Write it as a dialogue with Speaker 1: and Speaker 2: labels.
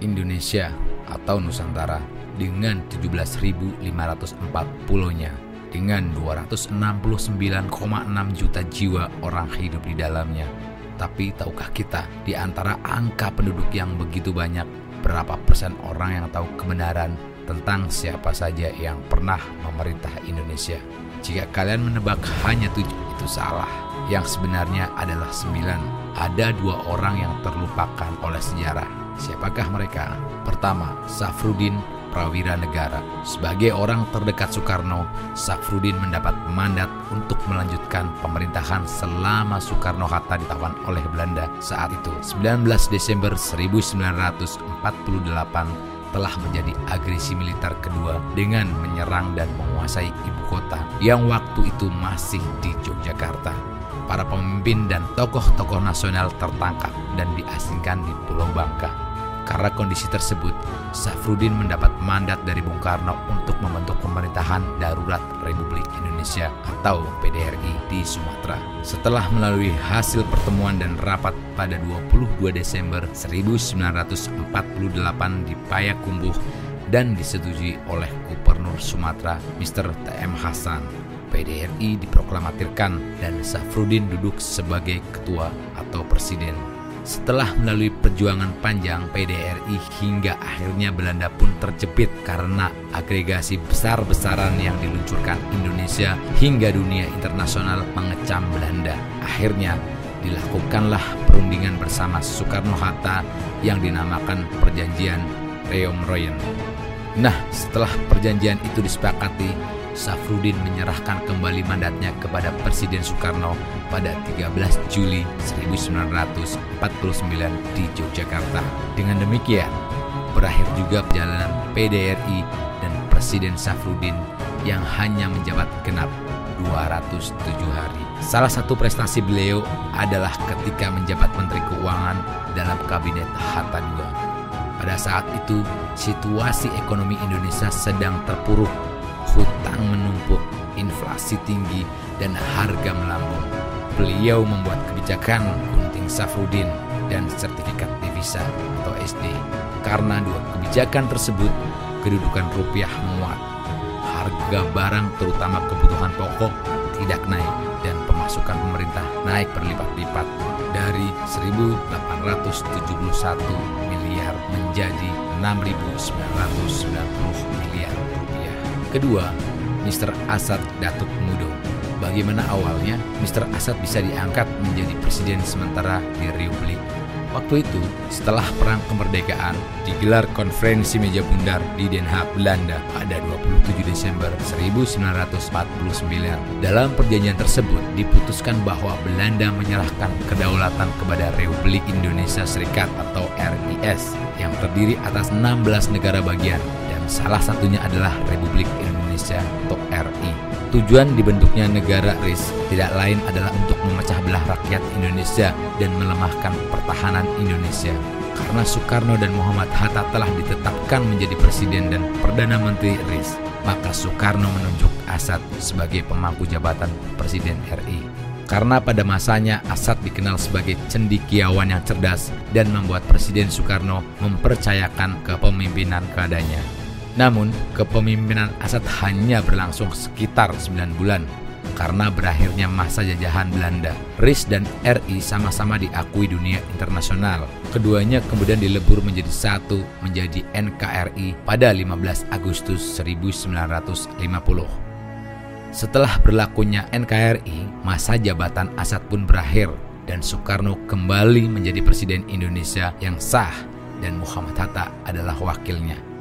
Speaker 1: Indonesia atau Nusantara dengan 17.504 pulaunya dengan 269,6 juta jiwa orang hidup di dalamnya. Tapi tahukah kita di antara angka penduduk yang begitu banyak berapa persen orang yang tahu kebenaran tentang siapa saja yang pernah memerintah Indonesia? Jika kalian menebak hanya tujuh itu salah. Yang sebenarnya adalah sembilan. Ada dua orang yang terlupakan oleh sejarah. Siapakah mereka? Pertama, Safrudin Prawira Negara. Sebagai orang terdekat Soekarno, Safrudin mendapat mandat untuk melanjutkan pemerintahan selama Soekarno-Hatta ditawan oleh Belanda saat itu. 19 Desember 1948 telah menjadi agresi militer kedua dengan menyerang dan menguasai ibu kota yang waktu itu masih di Yogyakarta. Para pemimpin dan tokoh-tokoh nasional tertangkap dan diasingkan di Pulau Bangka. Karena kondisi tersebut, Safrudin mendapat mandat dari Bung Karno untuk membentuk pemerintahan darurat Republik Indonesia atau PDRI di Sumatera. Setelah melalui hasil pertemuan dan rapat pada 22 Desember 1948 di Payakumbuh dan disetujui oleh Gubernur Sumatera Mr. TM Hasan, PDRI diproklamatirkan dan Safrudin duduk sebagai ketua atau presiden setelah melalui perjuangan panjang PDRI hingga akhirnya Belanda pun terjepit karena agregasi besar-besaran yang diluncurkan Indonesia hingga dunia internasional mengecam Belanda. Akhirnya dilakukanlah perundingan bersama Soekarno-Hatta yang dinamakan Perjanjian Reomroyen. Nah, setelah perjanjian itu disepakati, Safrudin menyerahkan kembali mandatnya kepada Presiden Soekarno pada 13 Juli 1949 di Yogyakarta. Dengan demikian, berakhir juga perjalanan PDRI dan Presiden Safrudin yang hanya menjabat genap 207 hari. Salah satu prestasi beliau adalah ketika menjabat Menteri Keuangan dalam Kabinet Hatta II. Pada saat itu, situasi ekonomi Indonesia sedang terpuruk hutang menumpuk, inflasi tinggi, dan harga melambung. Beliau membuat kebijakan Gunting Safrudin dan sertifikat devisa atau SD. Karena dua kebijakan tersebut, kedudukan rupiah menguat. Harga barang terutama kebutuhan pokok tidak naik dan pemasukan pemerintah naik berlipat-lipat dari 1.871 miliar menjadi 6.990 miliar Kedua, Mr. Asad Datuk Mudo. Bagaimana awalnya Mr. Asad bisa diangkat menjadi presiden sementara di Republik Waktu itu, setelah Perang Kemerdekaan, digelar konferensi meja bundar di Den Haag, Belanda pada 27 Desember 1949. Dalam perjanjian tersebut, diputuskan bahwa Belanda menyerahkan kedaulatan kepada Republik Indonesia Serikat atau RIS yang terdiri atas 16 negara bagian salah satunya adalah Republik Indonesia atau RI. Tujuan dibentuknya negara RIS tidak lain adalah untuk memecah belah rakyat Indonesia dan melemahkan pertahanan Indonesia. Karena Soekarno dan Muhammad Hatta telah ditetapkan menjadi presiden dan perdana menteri RIS, maka Soekarno menunjuk Asad sebagai pemangku jabatan presiden RI. Karena pada masanya Asad dikenal sebagai cendikiawan yang cerdas dan membuat Presiden Soekarno mempercayakan kepemimpinan keadanya. Namun, kepemimpinan Asad hanya berlangsung sekitar 9 bulan karena berakhirnya masa jajahan Belanda. RIS dan RI sama-sama diakui dunia internasional. Keduanya kemudian dilebur menjadi satu menjadi NKRI pada 15 Agustus 1950. Setelah berlakunya NKRI, masa jabatan Asad pun berakhir dan Soekarno kembali menjadi presiden Indonesia yang sah dan Muhammad Hatta adalah wakilnya.